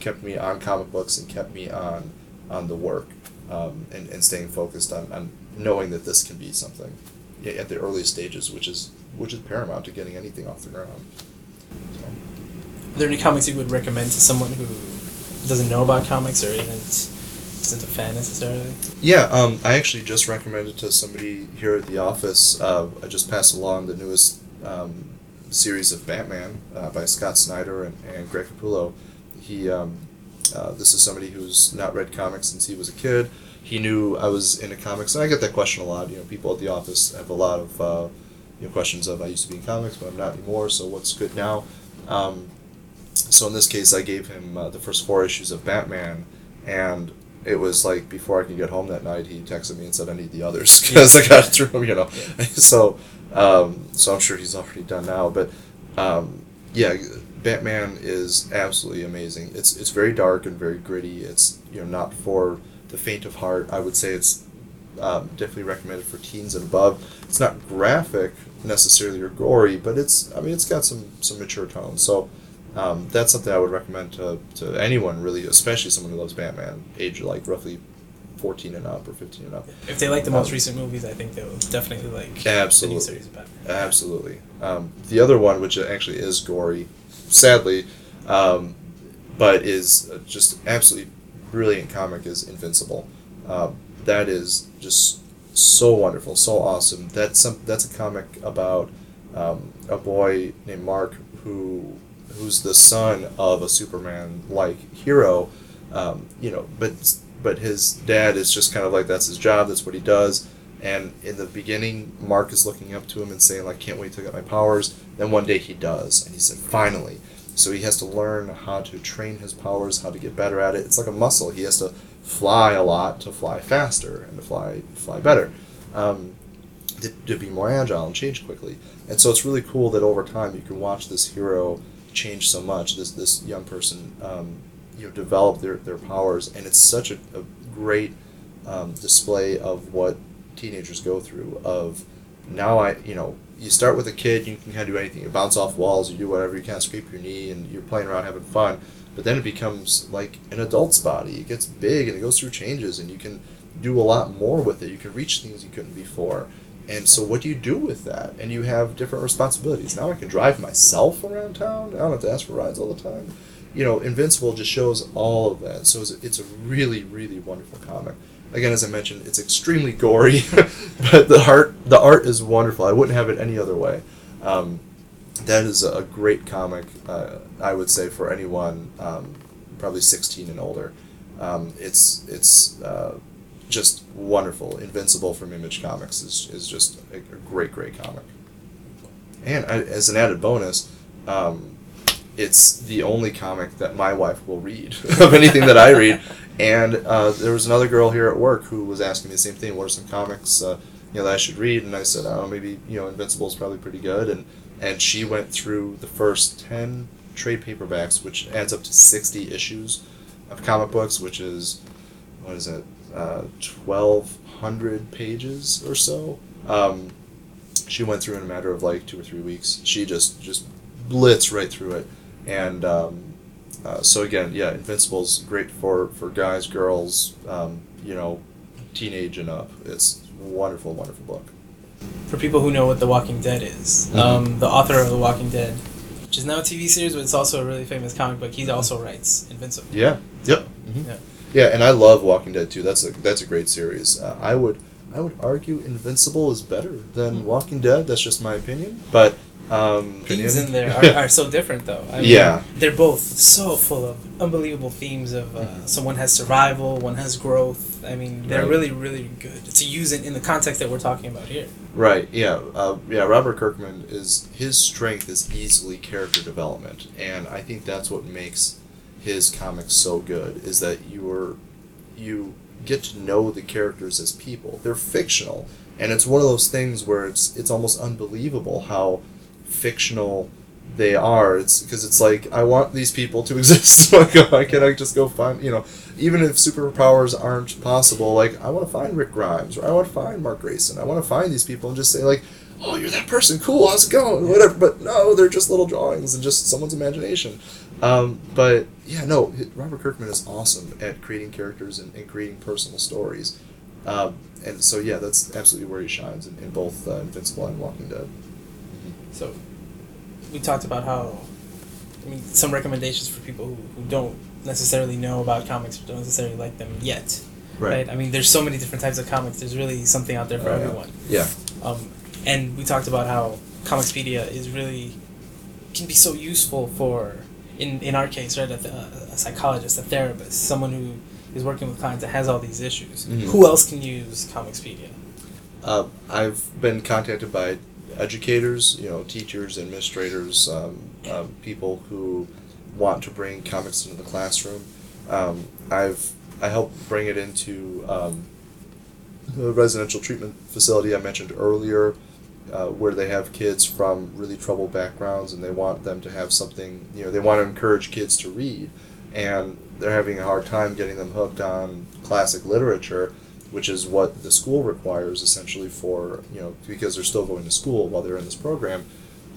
kept me on comic books and kept me on on the work, um, and, and staying focused on, on knowing that this can be something at the early stages, which is which is paramount to getting anything off the ground. So. Are there any comics you would recommend to someone who doesn't know about comics or isn't isn't a fan necessarily? Yeah, um, I actually just recommended to somebody here at the office. Uh, I just passed along the newest um, series of Batman uh, by Scott Snyder and, and Greg Capullo. He, um, uh, this is somebody who's not read comics since he was a kid. He knew I was into comics, and I get that question a lot. You know, people at the office have a lot of uh, you know questions of I used to be in comics, but I'm not anymore. So what's good now? Um, so in this case, I gave him uh, the first four issues of Batman, and it was like before I could get home that night, he texted me and said I need the others because I got through them, you know. so, um, so I'm sure he's already done now. But um, yeah, Batman is absolutely amazing. It's it's very dark and very gritty. It's you know not for the faint of heart. I would say it's um, definitely recommended for teens and above. It's not graphic necessarily or gory, but it's I mean it's got some some mature tones. So um, that's something I would recommend to, to anyone really, especially someone who loves Batman, age like roughly fourteen and up or fifteen and up. If they like the most Um, recent movies, I think they'll definitely like Absolutely. the new series of Batman. Absolutely. Um, the other one, which actually is gory, sadly, um, but is uh, just absolutely brilliant comic, is Invincible. Um, that is just so wonderful, so awesome. That's some. That's a comic about um, a boy named Mark who who's the son of a Superman like hero. Um, you know, but but his dad is just kind of like that's his job, that's what he does. And in the beginning, Mark is looking up to him and saying like, "Can't wait to get my powers." Then one day he does, and he said, "Finally." So he has to learn how to train his powers, how to get better at it. It's like a muscle. He has to fly a lot to fly faster and to fly fly better, um, to, to be more agile and change quickly. And so it's really cool that over time you can watch this hero change so much. This this young person, um, you know, develop their, their powers, and it's such a, a great um, display of what teenagers go through. Of now I you know you start with a kid, you can kind of do anything. You bounce off walls, you do whatever, you of scrape your knee, and you're playing around having fun. But then it becomes like an adult's body. It gets big and it goes through changes, and you can do a lot more with it. You can reach things you couldn't before. And so, what do you do with that? And you have different responsibilities. Now I can drive myself around town. I don't have to ask for rides all the time. You know, Invincible just shows all of that. So it's a, really, really wonderful comic. Again, as I mentioned, it's extremely gory, but the art the art is wonderful. I wouldn't have it any other way. Um, that is a great comic, uh, I would say, for anyone um, probably 16 and older. Um, it's it's uh, just wonderful. Invincible from Image Comics is, is just a, great, great comic. And I, as an added bonus, um, it's the only comic that my wife will read of anything that I read. And uh, there was another girl here at work who was asking me the same thing. What are some comics uh, you know that I should read? And I said, oh, maybe you know Invincible is probably pretty good. And and she went through the first ten trade paperbacks, which adds up to sixty issues of comic books, which is what is it, uh, twelve hundred pages or so. Um, she went through in a matter of like two or three weeks. She just just blitzed right through it, and um, uh, so again, yeah, Invincible's great for for guys, girls, um, you know, teenage and up. It's a wonderful, wonderful book. For people who know what The Walking Dead is, Mhm. um, the author of The Walking Dead, which is now a TV series, but it's also a really famous comic book. He also writes Invincible. Yeah. Yep. hmm Yeah. Yeah, and I love Walking Dead too. That's a that's a great series. Uh, I would I would argue Invincible is better than Mhm. Walking Dead. That's just my opinion. But um, Themes in there are, are so different, though. I mean, Yeah. they're both so full of unbelievable themes of uh, Mhm. so one has survival, one has growth. I mean, they're Right. really, really good to use it in the context that we're talking about here. Right. Yeah. Uh, yeah. Robert Kirkman is his strength is easily character development, and I think that's what makes his comics so good. Is that you are you get to know the characters as people. They're fictional, and it's one of those things where it's it's almost unbelievable how fictional they are. It's because it's like I want these people to exist. like, why can't I just go find you know? Even if superpowers aren't possible, like I want to find Rick Grimes or I want to find Mark Grayson. I want to find these people and just say like, "Oh, you're that person. Cool. How's it going? Whatever." But no, they're just little drawings and just someone's imagination. Um, but yeah, no, Robert Kirkman is awesome at creating characters and, and creating personal stories. Um, and so yeah, that's absolutely where he shines in, in both uh, Invincible and Walking Dead. So, we talked about how, I mean, some recommendations for people who, who don't necessarily know about comics or don't necessarily like them yet. Right. I mean, there's so many different types of comics. There's really something out there for Oh, yeah. everyone. Yeah. Um, and we talked about how Comicspedia is really can be so useful for, in in our case, right, a, th- a psychologist, a therapist, someone who is working with clients that has all these issues. Mhm. Who else can use Comicspedia? Uh, I've been contacted by educators, you know, teachers, administrators, um, um, people who want to bring comics into the classroom. Um, I've I help bring it into um, the residential treatment facility I mentioned earlier, uh, where they have kids from really troubled backgrounds and they want them to have something. You know, they want to encourage kids to read, and they're having a hard time getting them hooked on classic literature which is what the school requires essentially for you know because they're still going to school while they're in this program.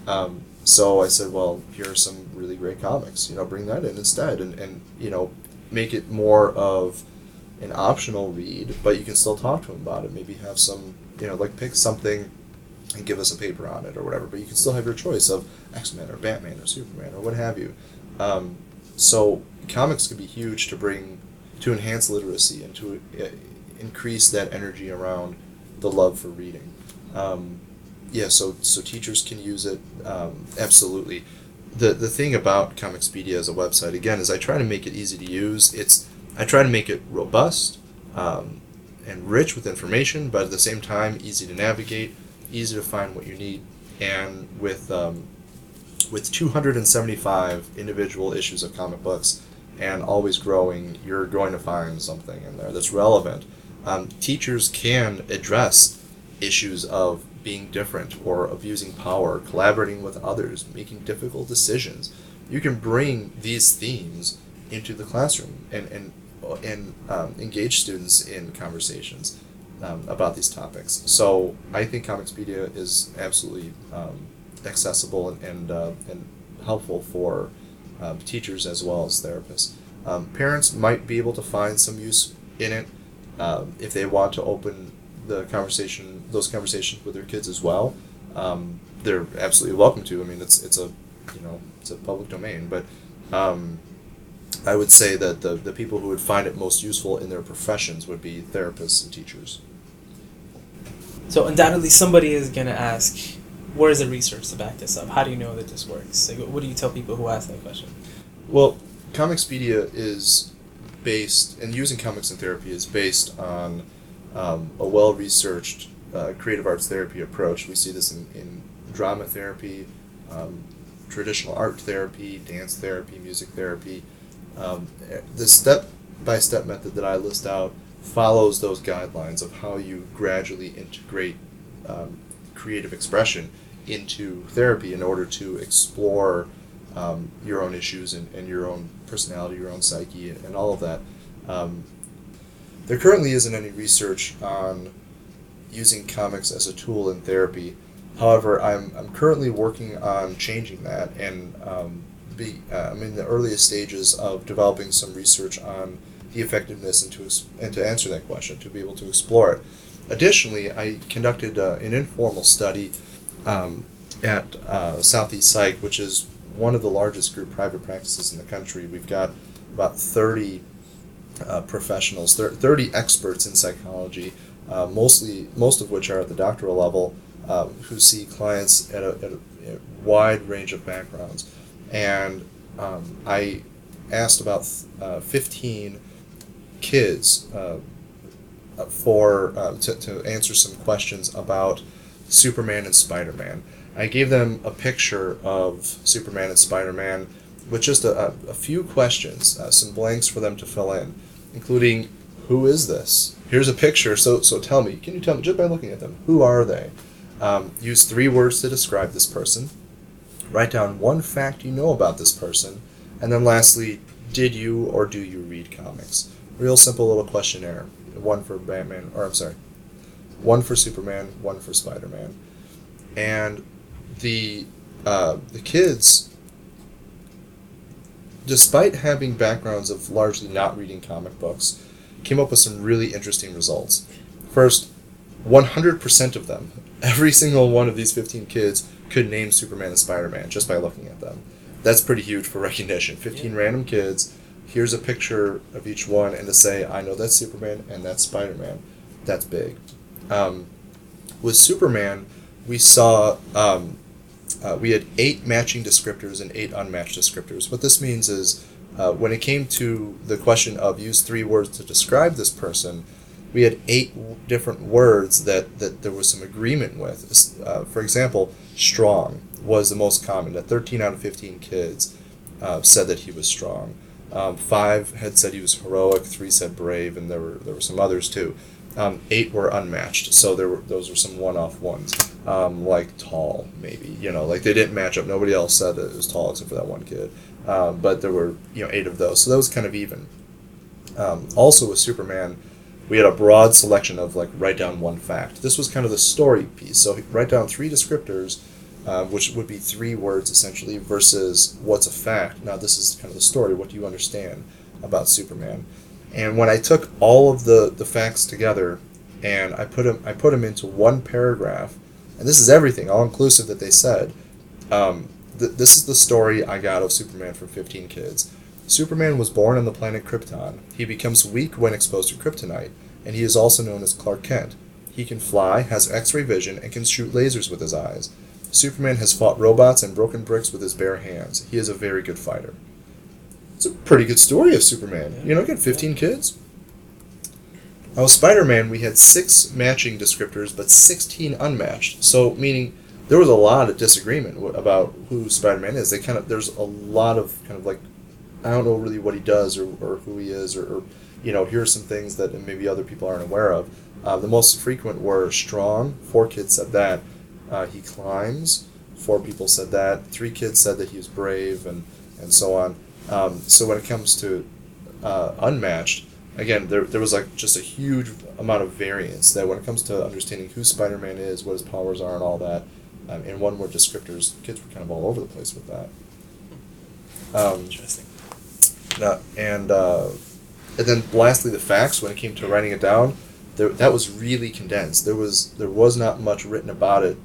Um, so I said, well, here are some really great comics. You know, bring that in instead, and and you know, make it more of an optional read, but you can still talk to them about it. Maybe have some, you know, like pick something and give us a paper on it or whatever. But you can still have your choice of X Men or Batman or Superman or what have you. Um, so comics could be huge to bring to enhance literacy and to uh, increase that energy around the love for reading. Um, yeah, so so teachers can use it um, absolutely. The the thing about Comicspedia as a website again is I try to make it easy to use. It's I try to make it robust um, and rich with information, but at the same time easy to navigate, easy to find what you need, and with um, with 275 individual issues of comic books and always growing, you're going to find something in there that's relevant. Um, teachers can address issues of being different or abusing power, collaborating with others, making difficult decisions. You can bring these themes into the classroom and and and um, engage students in conversations um, about these topics. So I think Comicspedia is absolutely um, accessible and and, uh, and helpful for um, teachers as well as therapists. Um, parents might be able to find some use in it um, if they want to open the conversation, those conversations with their kids as well. Um, they're absolutely welcome to. I mean, it's it's a you know it's a public domain, but I would say that the the people who would find it most useful in their professions would be therapists and teachers. So undoubtedly, somebody is gonna ask, "Where is the research to back this up? How do you know that this works?" Like, what do you tell people who ask that question? Well, Comicspedia is based, and using comics in therapy is based on um, a well researched uh, creative arts therapy approach. We see this in, in drama therapy, um, traditional art therapy, dance therapy, music therapy. Um, the step by step method that I list out follows those guidelines of how you gradually integrate um, creative expression into therapy in order to explore um, your own issues and, and your own personality, your own psyche, and, and all of that. Um, there currently isn't any research on using comics as a tool in therapy. However, I'm, I'm currently working on changing that, and um, be, uh, I'm in the earliest stages of developing some research on the effectiveness and to, and to answer that question, to be able to explore it. Additionally, I conducted uh, an informal study um, at uh, Southeast Psych, which is one of the largest group private practices in the country. We've got about 30 uh, professionals, 30 experts in psychology, uh, mostly most of which are at the doctoral level, uh, who see clients at a, at a, wide range of backgrounds. And um, I asked about uh, 15 kids uh, for uh, to, to answer some questions about Superman and Spider Man. I gave them a picture of Superman and Spider Man with just a, a, few questions, uh, some blanks for them to fill in, including who is this? Here's a picture. So so tell me, can you tell me just by looking at them, who are they? Um, use three words to describe this person. Write down one fact you know about this person, and then lastly, did you or do you read comics? Real simple little questionnaire. One for Batman, or I'm sorry, one for Superman, one for Spider Man, and the uh, the kids, despite having backgrounds of largely not reading comic books, came up with some really interesting results. First, 100% of them, every single one of these 15 kids, could name Superman and Spider Man just by looking at them. That's pretty huge for recognition. 15 yeah. random kids, here's a picture of each one, and to say, I know that's Superman and that's Spider Man, that's big. Um, with Superman, we saw um, uh, we had eight matching descriptors and eight unmatched descriptors. What this means is uh, when it came to the question of use three words to describe this person, we had eight w- different words that, that there was some agreement with. Uh, for example, strong was the most common. That 13 out of 15 kids uh, said that he was strong. Um, five had said he was heroic. Three said brave, and there were there were some others too. Um, eight were unmatched, so there were those were some one-off ones, um, like tall, maybe you know, like they didn't match up. Nobody else said that it was tall except for that one kid, um, but there were you know eight of those, so that was kind of even. Um, also with Superman, we had a broad selection of like write down one fact. This was kind of the story piece. So write down three descriptors, uh, which would be three words essentially, versus what's a fact. Now this is kind of the story. What do you understand about Superman? And when I took all of the, the facts together and I put them I put them into one paragraph, and this is everything, all inclusive that they said. Um, th- this is the story I got of Superman from 15 Kids. Superman was born on the planet Krypton. He becomes weak when exposed to kryptonite, and he is also known as Clark Kent. He can fly, has X ray vision, and can shoot lasers with his eyes. Superman has fought robots and broken bricks with his bare hands. He is a very good fighter. it's a pretty good story of Superman. Yeah. You know, get 15 kids. Now, Spider Man, we had six matching descriptors, but 16 unmatched. So, meaning there was a lot of disagreement about who Spider Man is. They kind of there's a lot of kind of like I don't know really what he does or, or who he is or, or you know here are some things that maybe other people aren't aware of. Uh, the most frequent were strong. Four kids said that. Uh, he climbs. Four people said that. Three kids said that he was brave and and so on. Um, so when it comes to uh, unmatched, again, there, there was like just a huge amount of variance that when it comes to understanding who Spider Man is, what his powers are, and all that, um, in one word descriptors, kids were kind of all over the place with that. Um, Interesting. uh, and uh, and then lastly, the facts. When it came to writing it down, there, that was really condensed. There was there was not much written about it,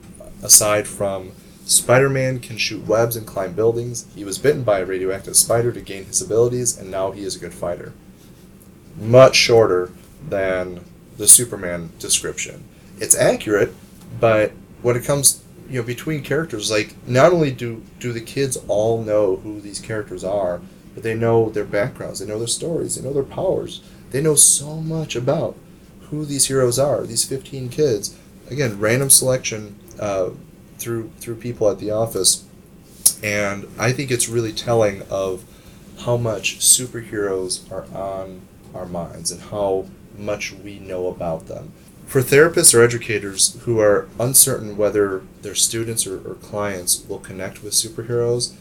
aside from Spider-Man can shoot webs and climb buildings. He was bitten by a radioactive spider to gain his abilities, and now he is a good fighter. Much shorter than the Superman description. It's accurate, but when it comes you know between characters, like not only do do the kids all know who these characters are, but they know their backgrounds, they know their stories, they know their powers. They know so much about who these heroes are. These fifteen kids, again, random selection uh, through through people at the office, and I think it's really telling of how much superheroes are on our minds and how much we know about them. For therapists or educators who are uncertain whether their students or, or clients will connect with superheroes,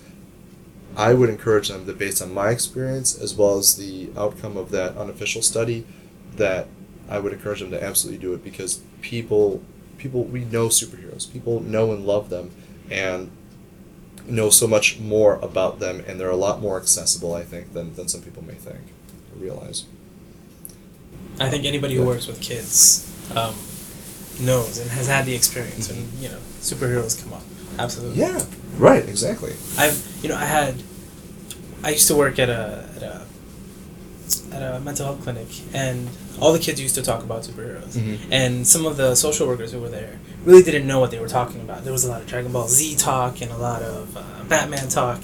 I would encourage them that based on my experience as well as the outcome of that unofficial study, that I would encourage them to absolutely do it because people people we know superheroes. People know and love them and know so much more about them and they're a lot more accessible I think than, than some people may think or realize. I think anybody who works with kids um, knows and has had the experience when you know superheroes come up. Absolutely. Yeah. Right, exactly. I've you know I had I used to work at a at a at a mental health clinic and all the kids used to talk about superheroes Mhm. and some of the social workers who were there really didn't know what they were talking about. There was a lot of Dragon Ball Z talk and a lot of uh, Batman talk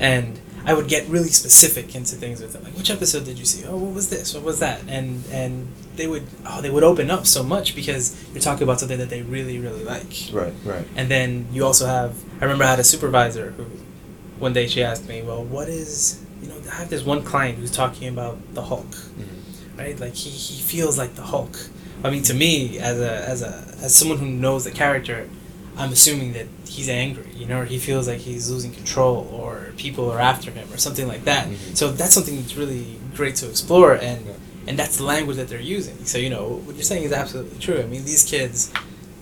and I would get really specific into things with them, like which episode did you see? Oh, what was this? What was that? And and they would oh they would open up so much because you're talking about something that they really really like. Right, right. And then you also have I remember I had a supervisor who one day she asked me, well, what is you know I have this one client who's talking about the Hulk, right? Like he, he feels like the Hulk. I mean, to me as a as a as someone who knows the character, I'm assuming that he's angry, you know, or he feels like he's losing control, or people are after him, or something like that. Mhm. So that's something that's really great to explore, and Yeah. and that's the language that they're using. So you know what you're saying is absolutely true. I mean, these kids,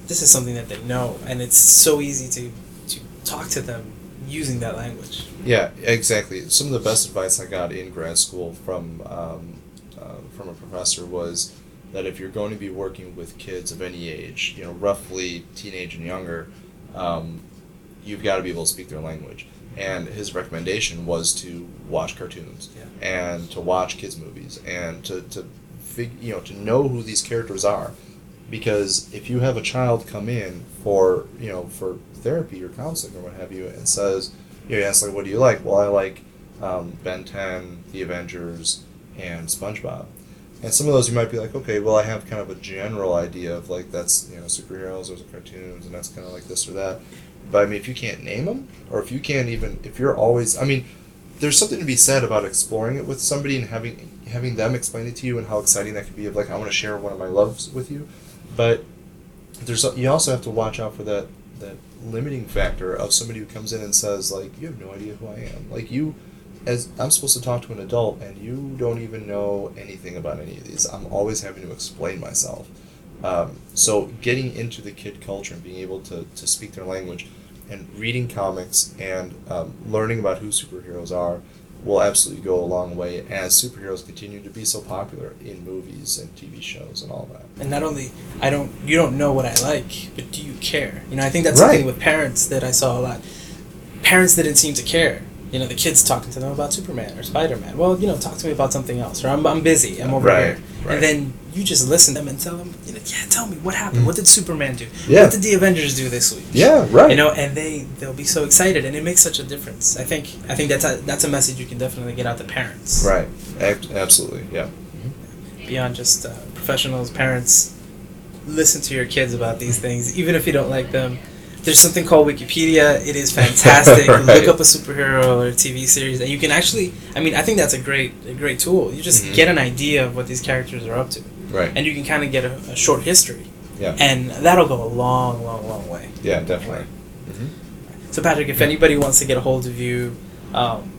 this is something that they know, and it's so easy to to talk to them using that language. Yeah, exactly. Some of the best advice I got in grad school from um, uh, from a professor was that if you're going to be working with kids of any age, you know, roughly teenage and younger, um, you've got to be able to speak their language. And his recommendation was to watch cartoons Yeah. and to watch kids movies and to to fig- you know to know who these characters are, because if you have a child come in for you know for therapy or counseling or what have you and says you know, ask like what do you like? Well i like um, ben 10 the avengers and spongebob. And some of those you might be like okay well i have kind of a general idea of like that's you know superheroes those are cartoons and that's kind of like this or that. But i mean if you can't name them or if you can't even if you're always i mean there's something to be said about exploring it with somebody and having having them explain it to you and how exciting that could be of like i want to share one of my loves with you but there's you also have to watch out for that that limiting factor of somebody who comes in and says like you have no idea who I am. Like you as I'm supposed to talk to an adult and you don't even know anything about any of these. I'm always having to explain myself. Um, so getting into the kid culture and being able to, to speak their language and reading comics and um, learning about who superheroes are will absolutely go a long way as superheroes continue to be so popular in movies and TV shows and all that. And not only I don't you don't know what I like, but do you care? You know, I think that's Right. something with parents that I saw a lot. Parents didn't seem to care. You know, the kids talking to them about Superman or Spider Man. Well, you know, talk to me about something else. Or I'm, I'm busy. I'm over Right. here. Right. and then you just listen to them and tell them, you know, yeah, tell me what happened. Mhm. What did Superman do? Yeah. What did the Avengers do this week? Yeah, right. You know, and they they'll be so excited, and it makes such a difference. I think I think that's a, that's a message you can definitely get out to parents. Right. Ab- absolutely. Yeah. Beyond just uh, professionals, parents, listen to your kids about these things, even if you don't like them. There's something called Wikipedia. It is fantastic. Right. Look up a superhero or a TV series, and you can actually. I mean, I think that's a great a great tool. You just Mhm. get an idea of what these characters are up to, Right. and you can kind of get a, a short history, Yeah. and that'll go a long, long, long way. Yeah. Definitely. hmm So Patrick, if anybody wants to get a hold of you, um,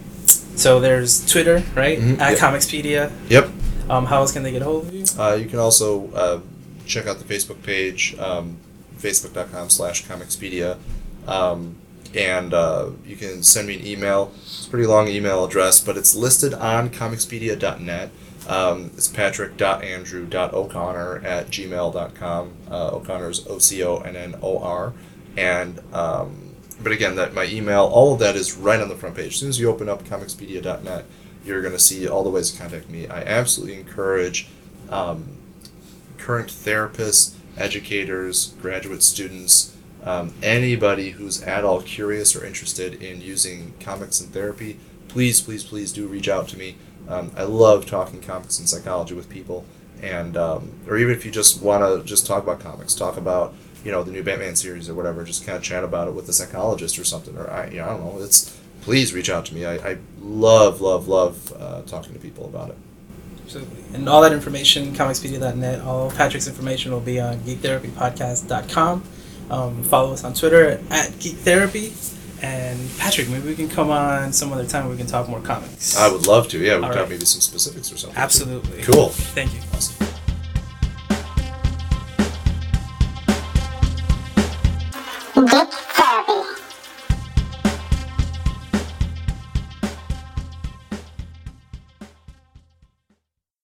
so there's Twitter, right? Mhm, At yep. Comicspedia. Yep. Um, how else can they get a hold of you? Uh, you can also uh, check out the Facebook page, um, facebook.com slash comicspedia. Um, and uh, you can send me an email. It's a pretty long email address, but it's listed on comicspedia.net. Um, it's patrick.andrew.o'connor at gmail.com. Uh, O'Connor is O C O N N O R. And, um, but again, that my email, all of that is right on the front page. As soon as you open up comicspedia.net, you're going to see all the ways to contact me. I absolutely encourage um, current therapists, educators, graduate students, um, anybody who's at all curious or interested in using comics and therapy, please, please, please do reach out to me. Um, I love talking comics and psychology with people, and um, or even if you just want to just talk about comics, talk about you know the new Batman series or whatever, just kind of chat about it with a psychologist or something, or I, you know, I don't know. It's please reach out to me. I, I love, love, love uh, talking to people about it. Absolutely. And all that information, comicspedia.net, all Patrick's information will be on geektherapypodcast.com. Um, follow us on Twitter at geektherapy. And Patrick, maybe we can come on some other time. We can talk more comics. I would love to. Yeah, we can talk right. maybe some specifics or something. Absolutely. Cool. Thank you. Awesome.